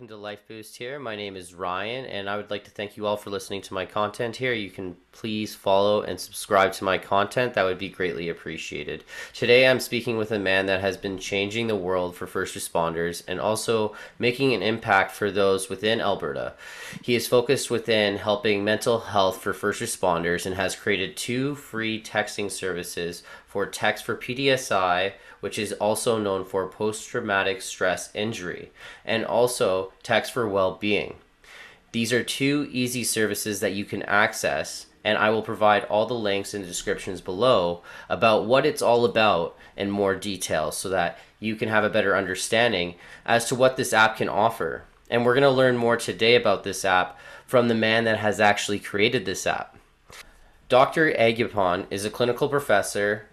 welcome to Lyfe Boost here. My name is Ryan, and I would like to thank you all for listening to my content here. You can please follow and subscribe to my content, that would be greatly appreciated. Today, I'm speaking with a man that has been changing the world for first responders and also making an impact for those within Alberta. He is focused within helping mental health for first responders and has created two free texting services for text for PTSI which is also known for post traumatic stress injury, and also Text for Well Being. These are two easy services that you can access, and I will provide all the links in the descriptions below about what it's all about in more detail so that you can have a better understanding as to what this app can offer. And we're going to learn more today about this app from the man that has actually created this app. Dr. Agyapong is a clinical professor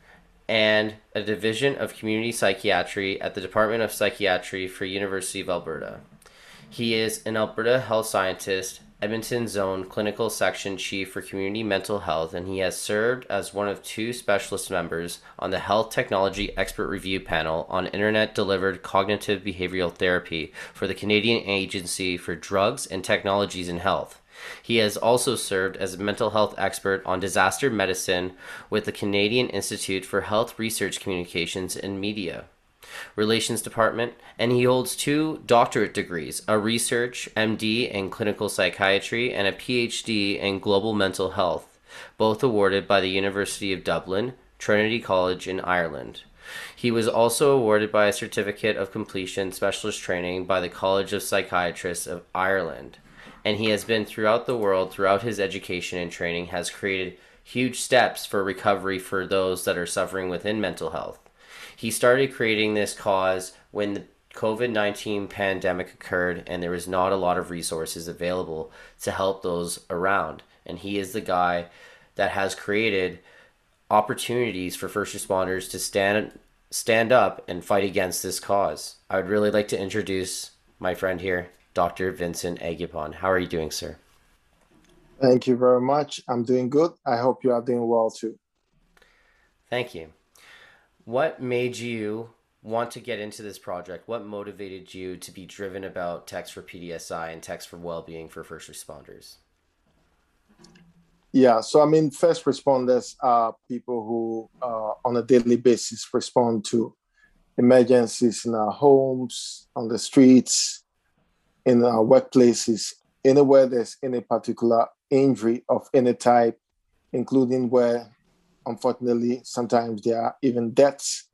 and a division of community psychiatry at the Department of Psychiatry for University of Alberta. He is an Alberta health scientist, Edmonton Zone Clinical Section Chief for Community Mental Health, and he has served as one of two specialist members on the Health Technology Expert Review Panel on Internet Delivered Cognitive Behavioral Therapy for the Canadian Agency for Drugs and Technologies in Health. He has also served as a mental health expert on disaster medicine with the Canadian Institute for Health Research Communications and Media Relations Department, and he holds two doctorate degrees a research MD in clinical psychiatry and a PhD in global mental health, both awarded by the University of Dublin, Trinity College in Ireland. He was also awarded by a certificate of completion specialist training by the College of Psychiatrists of Ireland and he has been throughout the world throughout his education and training has created huge steps for recovery for those that are suffering within mental health. He started creating this cause when the COVID 19 pandemic occurred and there was not a lot of resources available to help those around. And he is the guy that has created opportunities for first responders to stand stand up and fight against this cause. I would really like to introduce my friend here, Dr. Vincent Agyapong. How are you doing, sir? Thank you very much. I'm doing good. I hope you are doing well too. Thank you. What made you want to get into this project? What motivated you to be driven about text for PTSI and text for well-being for first responders? Yeah, so I mean, first responders are people who, uh, on a daily basis, respond to emergencies in our homes, on the streets, in our workplaces, anywhere there's any particular injury of any type, including where, unfortunately, sometimes there are even deaths,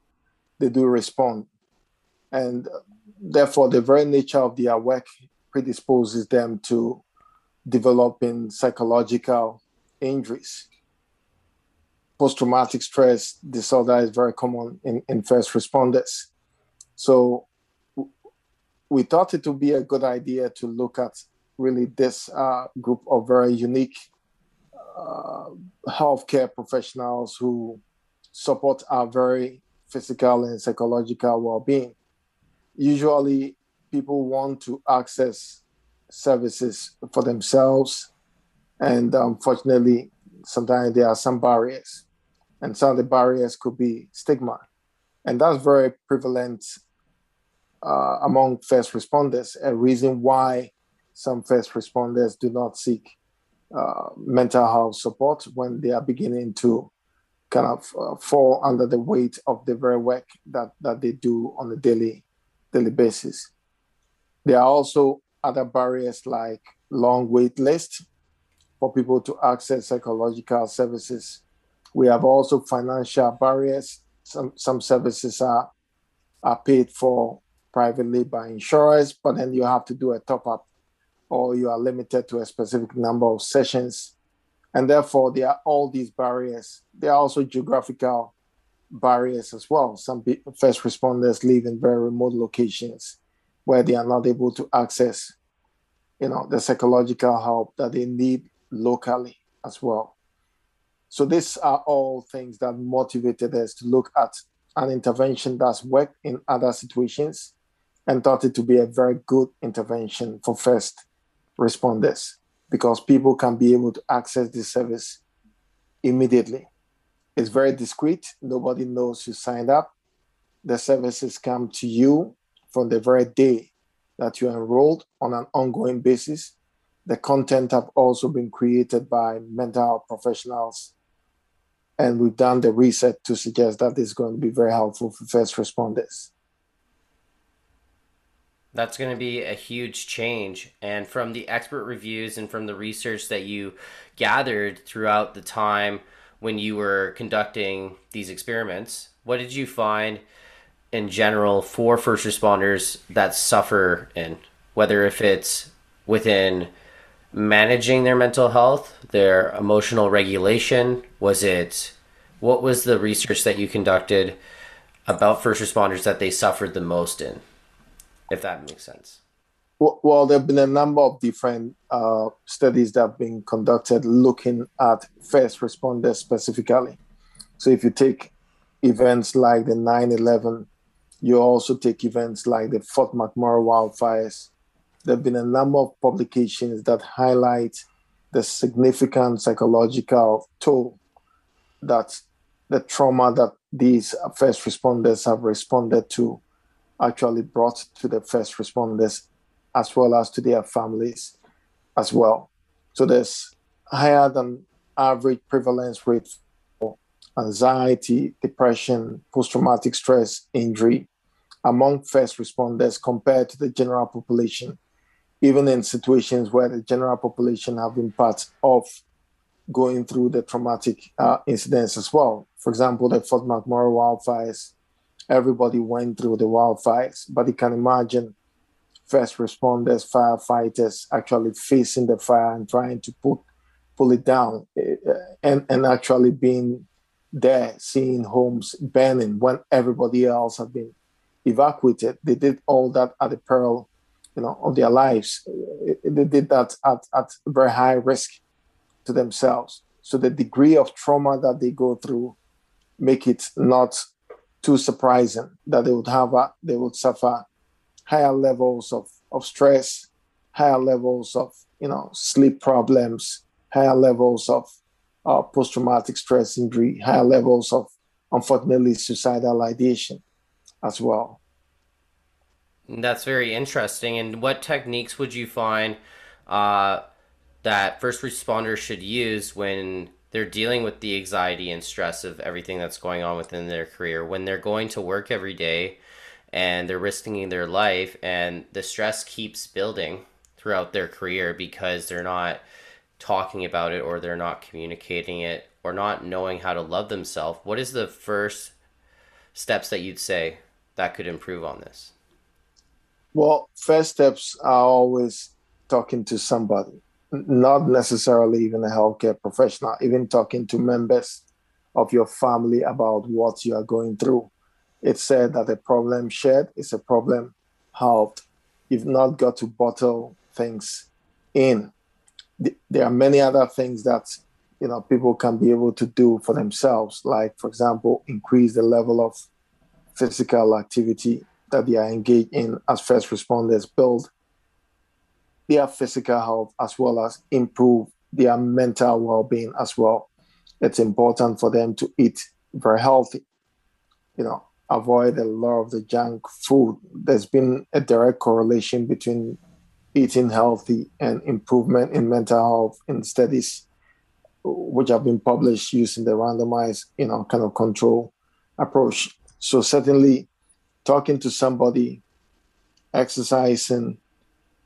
they do respond. And therefore, the very nature of their work predisposes them to developing psychological injuries. Post traumatic stress disorder is very common in, in first responders. So, we thought it would be a good idea to look at really this uh, group of very unique uh, healthcare professionals who support our very physical and psychological well-being. Usually, people want to access services for themselves, and unfortunately, sometimes there are some barriers, and some of the barriers could be stigma, and that's very prevalent uh, among first responders, a reason why some first responders do not seek uh, mental health support when they are beginning to kind of uh, fall under the weight of the very work that, that they do on a daily daily basis. There are also other barriers like long wait lists for people to access psychological services. We have also financial barriers. Some some services are are paid for privately by insurers, but then you have to do a top up or you are limited to a specific number of sessions. And therefore, there are all these barriers. There are also geographical barriers as well. Some first responders live in very remote locations where they are not able to access, you know, the psychological help that they need locally as well. So these are all things that motivated us to look at an intervention that's worked in other situations and thought it to be a very good intervention for first responders because people can be able to access this service immediately. It's very discreet, nobody knows you signed up. The services come to you from the very day that you enrolled on an ongoing basis. The content have also been created by mental health professionals. And we've done the research to suggest that is going to be very helpful for first responders. That's going to be a huge change. And from the expert reviews and from the research that you gathered throughout the time when you were conducting these experiments, what did you find in general for first responders that suffer in whether if it's within managing their mental health, their emotional regulation, was it what was the research that you conducted about first responders that they suffered the most in? If that makes sense. Well, there have been a number of different uh, studies that have been conducted looking at first responders specifically. So, if you take events like the 9 11, you also take events like the Fort McMurray wildfires. There have been a number of publications that highlight the significant psychological toll that the trauma that these first responders have responded to actually brought to the first responders as well as to their families as well. So there's higher than average prevalence rate for anxiety, depression, post traumatic stress injury among first responders compared to the general population, even in situations where the general population have been part of going through the traumatic uh, incidents as well. For example, the Fort McMurray wildfires, everybody went through the wildfires, but you can imagine first responders, firefighters actually facing the fire and trying to put pull it down eh, eh, and, and actually being there seeing homes burning when everybody else had been evacuated. They did all that at the peril, you know, of their lives. They did that at, at very high risk to themselves. So the degree of trauma that they go through make it not too surprising that they would have a, they would suffer higher levels of, of stress, higher levels of you know sleep problems, higher levels of uh, post-traumatic stress injury, higher levels of, unfortunately, suicidal ideation as well. That's very interesting. And what techniques would you find uh, that first responders should use when they're dealing with the anxiety and stress of everything that's going on within their career, when they're going to work every day and they're risking their life, and the stress keeps building throughout their career because they're not talking about it or they're not communicating it or not knowing how to love themselves, what is the first steps that you'd say that could improve on this? Well, first steps are always talking to somebody, not necessarily even a healthcare professional, even talking to members of your family about what you are going through. It's said that a problem shared is a problem halved. You've not got to bottle things in there are many other things that you know people can be able to do for themselves like for example increase the level of physical activity that they are engaged in as first responders build their physical health as well as improve their mental well-being as well it's important for them to eat very healthy you know avoid a lot of the junk food there's been a direct correlation between eating healthy and improvement in mental health in studies which have been published using the randomized, you know, kind of control approach. So certainly talking to somebody, exercising,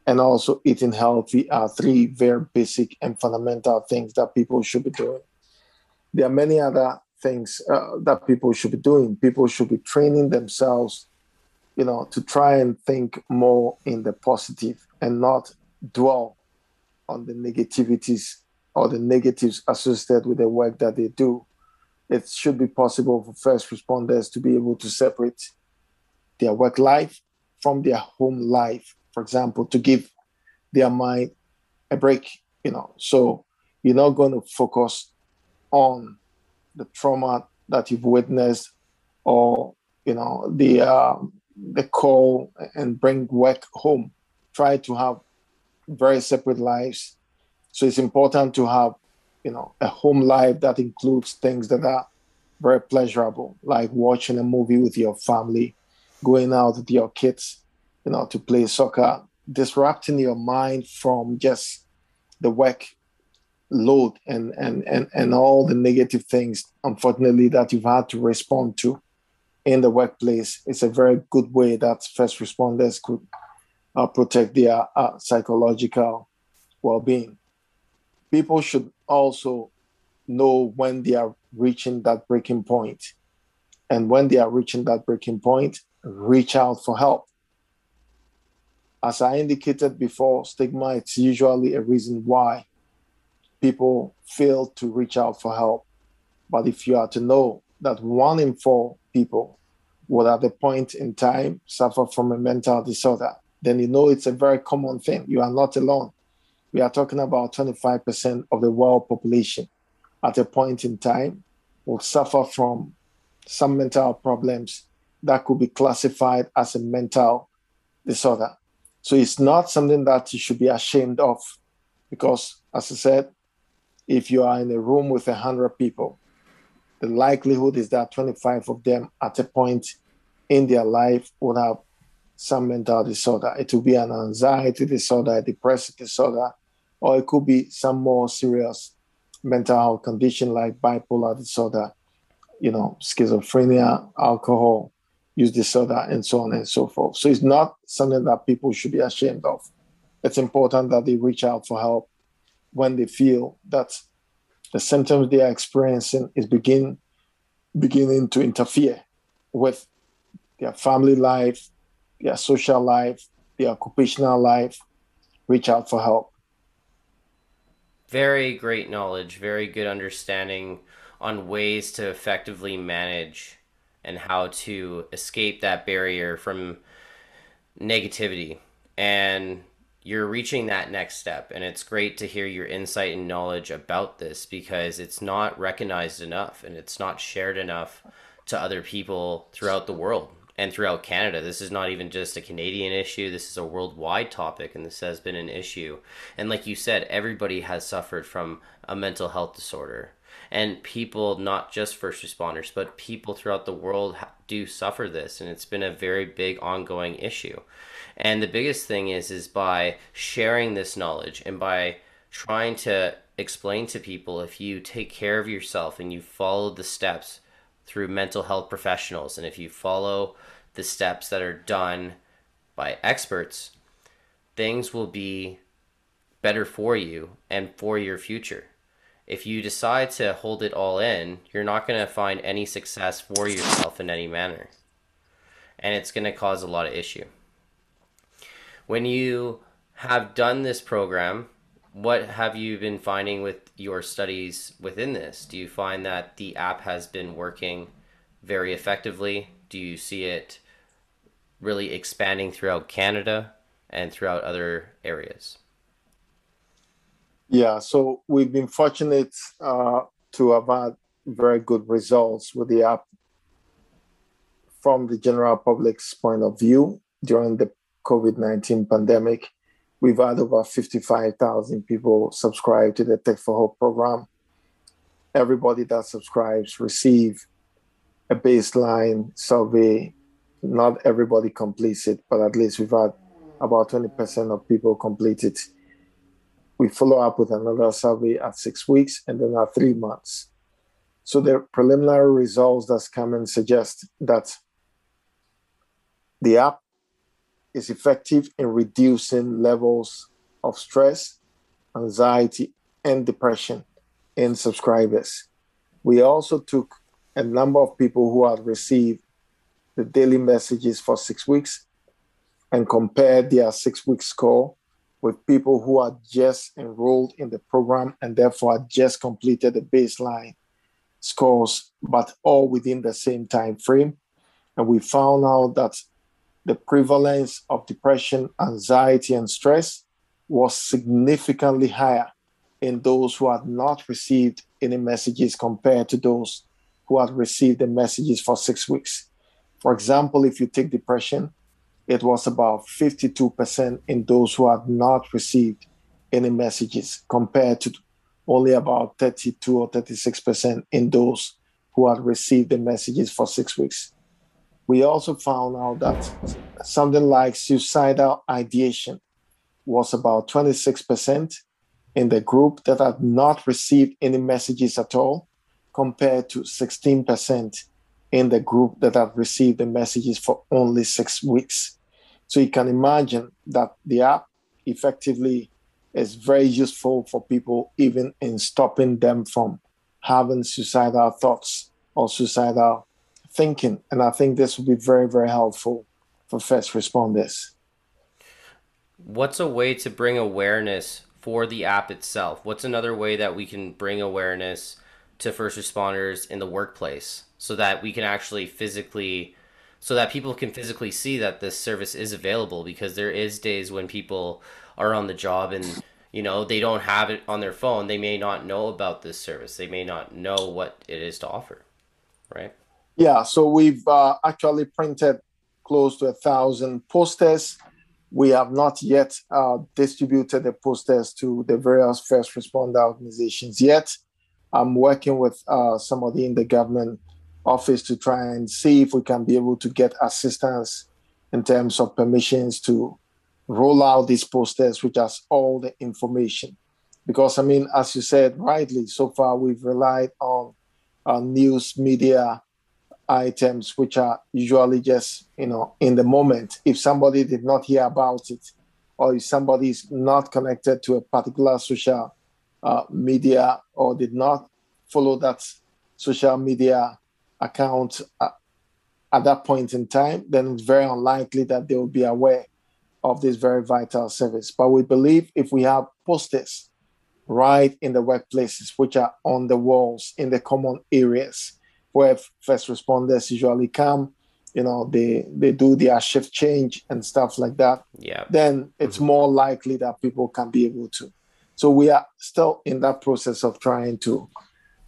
and also eating healthy are three very basic and fundamental things that people should be doing. There are many other things uh, that people should be doing. People should be training themselves, you know, to try and think more in the positive and not dwell on the negativities or the negatives associated with the work that they do. It should be possible for first responders to be able to separate their work life from their home life, for example, to give their mind a break, you know. So you're not going to focus on the trauma that you've witnessed or, you know, the uh, the call and bring work home try to have very separate lives. So it's important to have, you know, a home life that includes things that are very pleasurable, like watching a movie with your family, going out with your kids, you know, to play soccer, disrupting your mind from just the work load and and and and all the negative things unfortunately that you've had to respond to in the workplace it's a very good way that first responders could uh, protect their uh, psychological well-being. People should also know when they are reaching that breaking point and when they are reaching that breaking point reach out for help as i indicated before stigma it's usually a reason why people fail to reach out for help. But if you are to know that one in four people will at the point in time suffer from a mental disorder, then you know it's a very common thing. You are not alone. We are talking about 25% of the world population at a point in time will suffer from some mental problems that could be classified as a mental disorder. So it's not something that you should be ashamed of because, as I said, if you are in a room with 100 people, the likelihood is that 25 of them at a point in their life would have some mental disorder. It will be an anxiety disorder, a depressive disorder, or it could be some more serious mental health condition like bipolar disorder, you know, schizophrenia, alcohol use disorder, and so on and so forth. So it's not something that people should be ashamed of. It's important that they reach out for help when they feel that the symptoms they are experiencing is begin beginning to interfere with their family life, their social life, their occupational life, reach out for help. Very great knowledge, very good understanding on ways to effectively manage and how to escape that barrier from negativity. And you're reaching that next step and it's great to hear your insight and knowledge about this because it's not recognized enough and it's not shared enough to other people throughout the world and throughout Canada. This is not even just a Canadian issue, this is a worldwide topic and this has been an issue. And like you said, everybody has suffered from a mental health disorder. And people, not just first responders, but people throughout the world do suffer this. And it's been a very big ongoing issue. And the biggest thing is is by sharing this knowledge and by trying to explain to people if you take care of yourself and you follow the steps through mental health professionals and if you follow the steps that are done by experts, things will be better for you and for your future. If you decide to hold it all in, you're not going to find any success for yourself in any manner. And it's going to cause a lot of issue. When you have done this program, what have you been finding with your studies within this? Do you find that the app has been working very effectively? Do you see it really expanding throughout Canada and throughout other areas? Yeah, so we've been fortunate uh, to have had very good results with the app from the general public's point of view during the COVID 19 pandemic. We've had over 55,000 people subscribe to the Text for Hope program. Everybody that subscribes receive a baseline survey. Not everybody completes it, but at least we've had about 20% of people complete it. We follow up with another survey at six weeks and then at three months. So the preliminary results that's coming suggest that the app is effective in reducing levels of stress, anxiety, and depression in subscribers. We also took a number of people who had received the daily messages for six weeks and compared their six week score with people who had just enrolled in the program and therefore just completed the baseline scores, but all within the same time frame. And we found out that the prevalence of depression, anxiety, and stress was significantly higher in those who had not received any messages compared to those who had received the messages for six weeks. For example, if you take depression, it was about 52% in those who had not received any messages compared to only about 32 or 36% in those who had received the messages for six weeks we also found out that something like suicidal ideation was about 26% in the group that had not received any messages at all, compared to 16% in the group that had received the messages for only six weeks. So you can imagine that the app effectively is very useful for people, even in stopping them from having suicidal thoughts or suicidal thinking. And I think this will be very, very helpful for first responders. What's a way to bring awareness for the app itself? What's another way that we can bring awareness to first responders in the workplace so that we can actually physically so that people can physically see that this service is available because there is days when people are on the job and you know they don't have it on their phone. They may not know about this service. They may not know what it is to offer right? Yeah so we've uh, actually printed close to a thousand posters. We have not yet uh, distributed the posters to the various first responder organizations yet. I'm working with uh, somebody in the government office to try and see if we can be able to get assistance in terms of permissions to roll out these posters, which has all the information. Because, I mean, as you said rightly, so far we've relied on uh, news media items, which are usually just, you know, in the moment. If somebody did not hear about it, or if somebody is not connected to a particular social uh, media or did not follow that social media account uh, at that point in time, then it's very unlikely that they will be aware of this very vital service. But we believe if we have posters right in the workplaces, which are on the walls in the common areas where first responders usually come, you know, they they do their shift change and stuff like that. Yeah. Then it's mm-hmm. more likely that people can be able to. So we are still in that process of trying to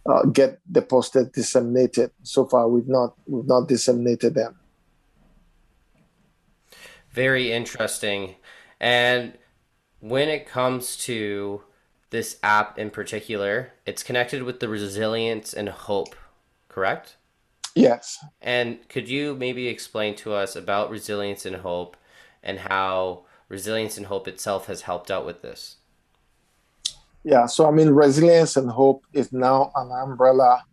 uh, get the posters disseminated. So far, we've not we've not disseminated them. Very interesting. And when it comes to this app in particular, it's connected with the resilience and hope, correct? Yes. And could you maybe explain to us about resilience and hope and how resilience and hope itself has helped out with this? Yeah, so I mean, resilience and hope is now an umbrella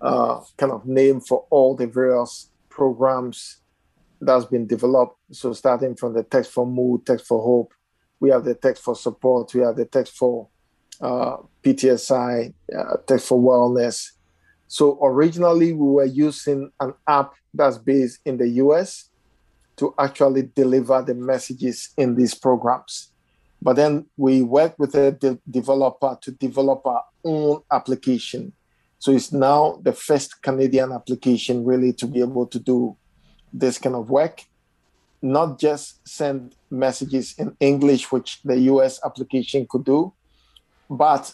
uh, kind of name for all the various programs that's been developed. So starting from the text for mood, text for hope, we have the text for support, we have the text for uh, PTSI, uh, text for wellness. So originally we were using an app that's based in the US to actually deliver the messages in these programs. But then we worked with a de- developer to develop our own application. So it's now the first Canadian application really to be able to do this kind of work, not just send messages in English, which the US application could do, but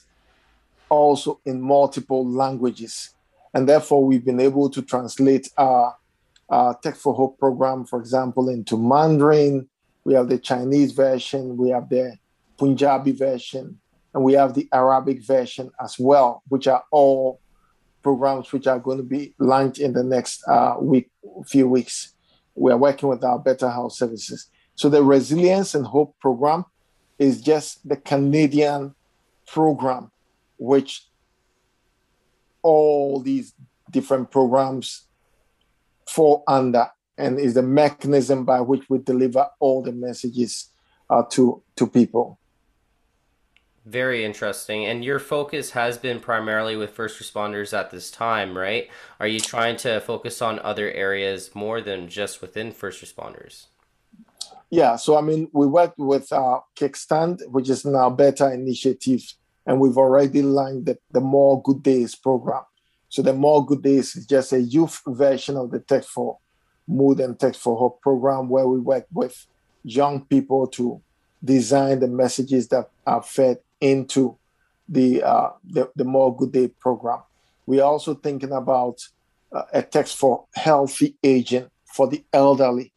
also in multiple languages. And therefore, we've been able to translate our, our Text for Hope program, for example, into Mandarin. We have the Chinese version, we have the Punjabi version, and we have the Arabic version as well, which are all programs which are going to be launched in the next uh, week, few weeks. We are working with Alberta Health Services. So the Resilience and Hope program is just the Canadian program, which all these different programs fall under, and is the mechanism by which we deliver all the messages uh, to to people. Very interesting. And your focus has been primarily with first responders at this time, right? Are you trying to focus on other areas more than just within first responders? Yeah, so I mean, we worked with uh, Kickstand, which is now Alberta initiative, and we've already launched the, the More Good Days program. So the More Good Days is just a youth version of the Text for Mood and Text for Hope program where we work with young people to design the messages that are fed into the, uh, the, the More Good Day program. We are also thinking about uh, a text for healthy aging for the elderly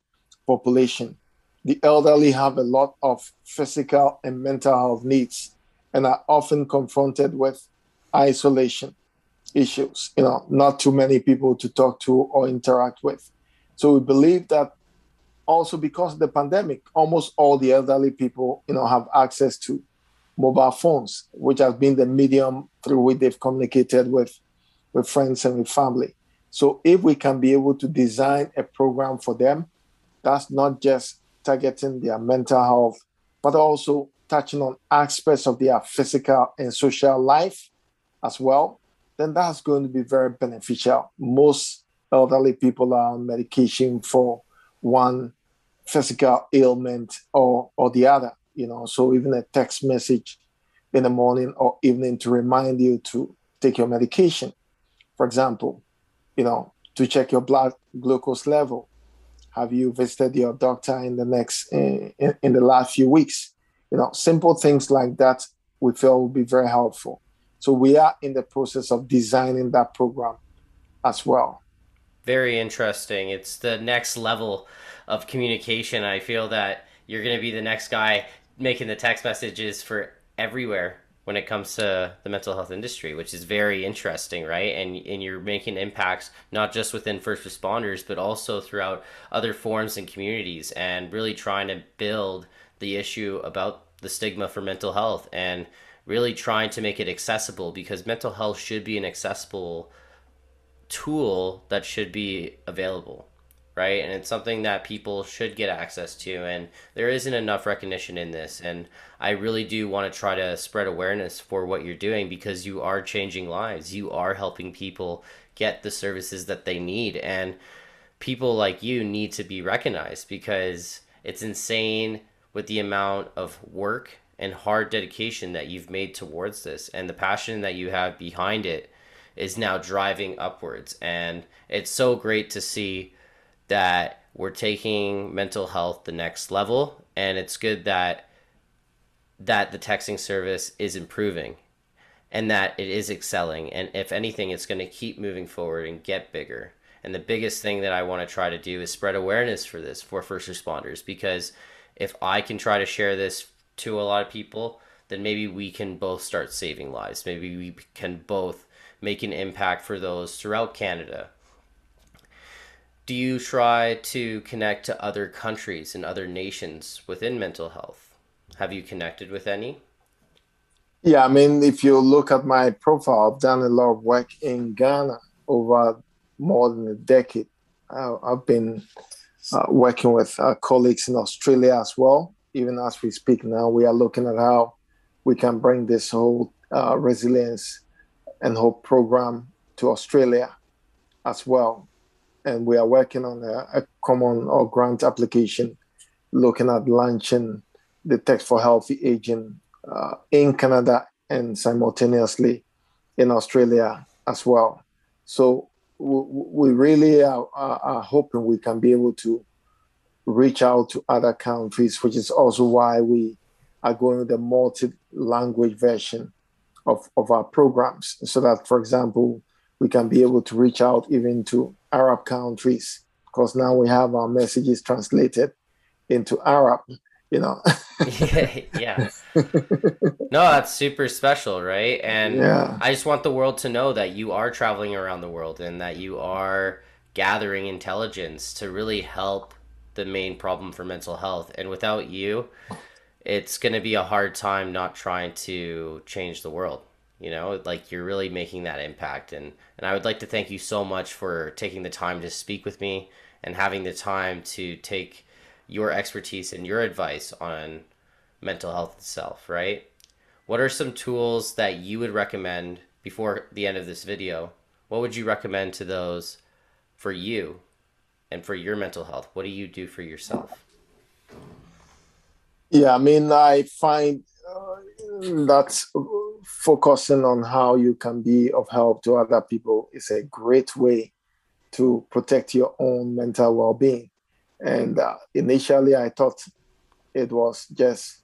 population. The elderly have a lot of physical and mental health needs and are often confronted with isolation issues, you know, not too many people to talk to or interact with. So we believe that also because of the pandemic, almost all the elderly people, you know, have access to mobile phones, which has been the medium through which they've communicated with, with friends and with family. So if we can be able to design a program for them, that's not just targeting their mental health, but also touching on aspects of their physical and social life as well, then that's going to be very beneficial. Most elderly people are on medication for one physical ailment or or the other you know. So even a text message in the morning or evening to remind you to take your medication. For example you know to check your blood glucose level. Have you visited your doctor in the next eh, in, in the last few weeks? You know simple things like that we feel will be very helpful. So we are in the process of designing that program as well very interesting it's the next level of communication i feel that you're going to be the next guy making the text messages for everywhere when it comes to the mental health industry, which is very interesting, right? And and you're making impacts not just within first responders, but also throughout other forms and communities, and really trying to build the issue about the stigma for mental health and really trying to make it accessible because mental health should be an accessible tool that should be available right? And it's something that people should get access to. And there isn't enough recognition in this. And I really do want to try to spread awareness for what you're doing because you are changing lives. You are helping people get the services that they need. And people like you need to be recognized because it's insane with the amount of work and hard dedication that you've made towards this and the passion that you have behind it is now driving upwards. And it's so great to see that we're taking mental health the next level. And it's good that that the texting service is improving and that it is excelling. And if anything it's going to keep moving forward and get bigger. And the biggest thing that i want to try to do is spread awareness for this for first responders. Because if i can try to share this to a lot of people then maybe we can both start saving lives. Maybe we can both make an impact for those throughout canada do you try to connect to other countries and other nations within mental health? Have you connected with any? Yeah, I mean, if you look at my profile, I've done a lot of work in Ghana over more than a decade. Uh, I've been uh, working with uh, colleagues in Australia as well. Even as we speak now, we are looking at how we can bring this whole uh, resilience and hope program to Australia as well and we are working on a, a common or grant application looking at launching the text for healthy aging uh, in Canada and simultaneously in Australia as well. So we, we really are, are, are, hoping we can be able to reach out to other countries, which is also why we are going with the multi-language version of, of our programs, so that, for example, we can be able to reach out even to Arab countries because now we have our messages translated into Arab, you know. yeah. No, that's super special, right? And yeah. I just want the world to know that you are traveling around the world and that you are gathering intelligence to really help the main problem for mental health. And without you, it's going to be a hard time not trying to change the world you know? Like you're really making that impact and and i would like to thank you so much for taking the time to speak with me and having the time to take your expertise and your advice on mental health itself right? What are some tools that you would recommend before the end of this video? What would you recommend to those for you and for your mental health? What do you do for yourself yeah i mean i find uh, that focusing on how you can be of help to other people is a great way to protect your own mental well-being. And uh, initially i thought it was just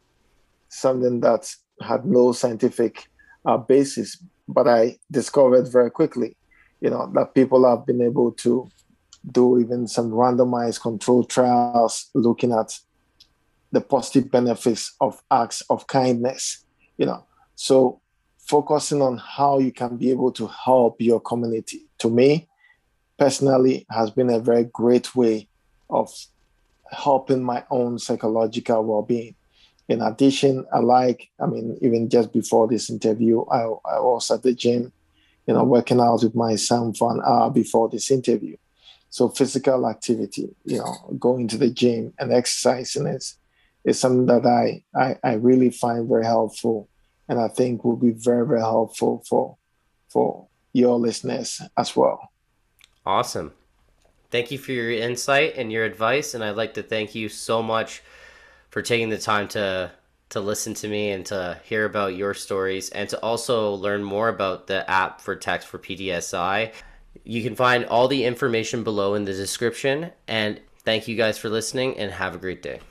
something that had no scientific uh, basis but i discovered very quickly you know that people have been able to do even some randomized control trials looking at the positive benefits of acts of kindness you know so focusing on how you can be able to help your community to me personally has been a very great way of helping my own psychological well-being. In addition, I like, I mean, even just before this interview, I, I was at the gym, you know, working out with my son for an hour before this interview. So physical activity, you know, going to the gym and exercising is, is something that I, I, I really find very helpful and I think will be very, very helpful for for your listeners as well. Awesome. Thank you for your insight and your advice. And I'd like to thank you so much for taking the time to to listen to me and to hear about your stories and to also learn more about the app for text for PTSI. You can find all the information below in the description. And thank you guys for listening and have a great day.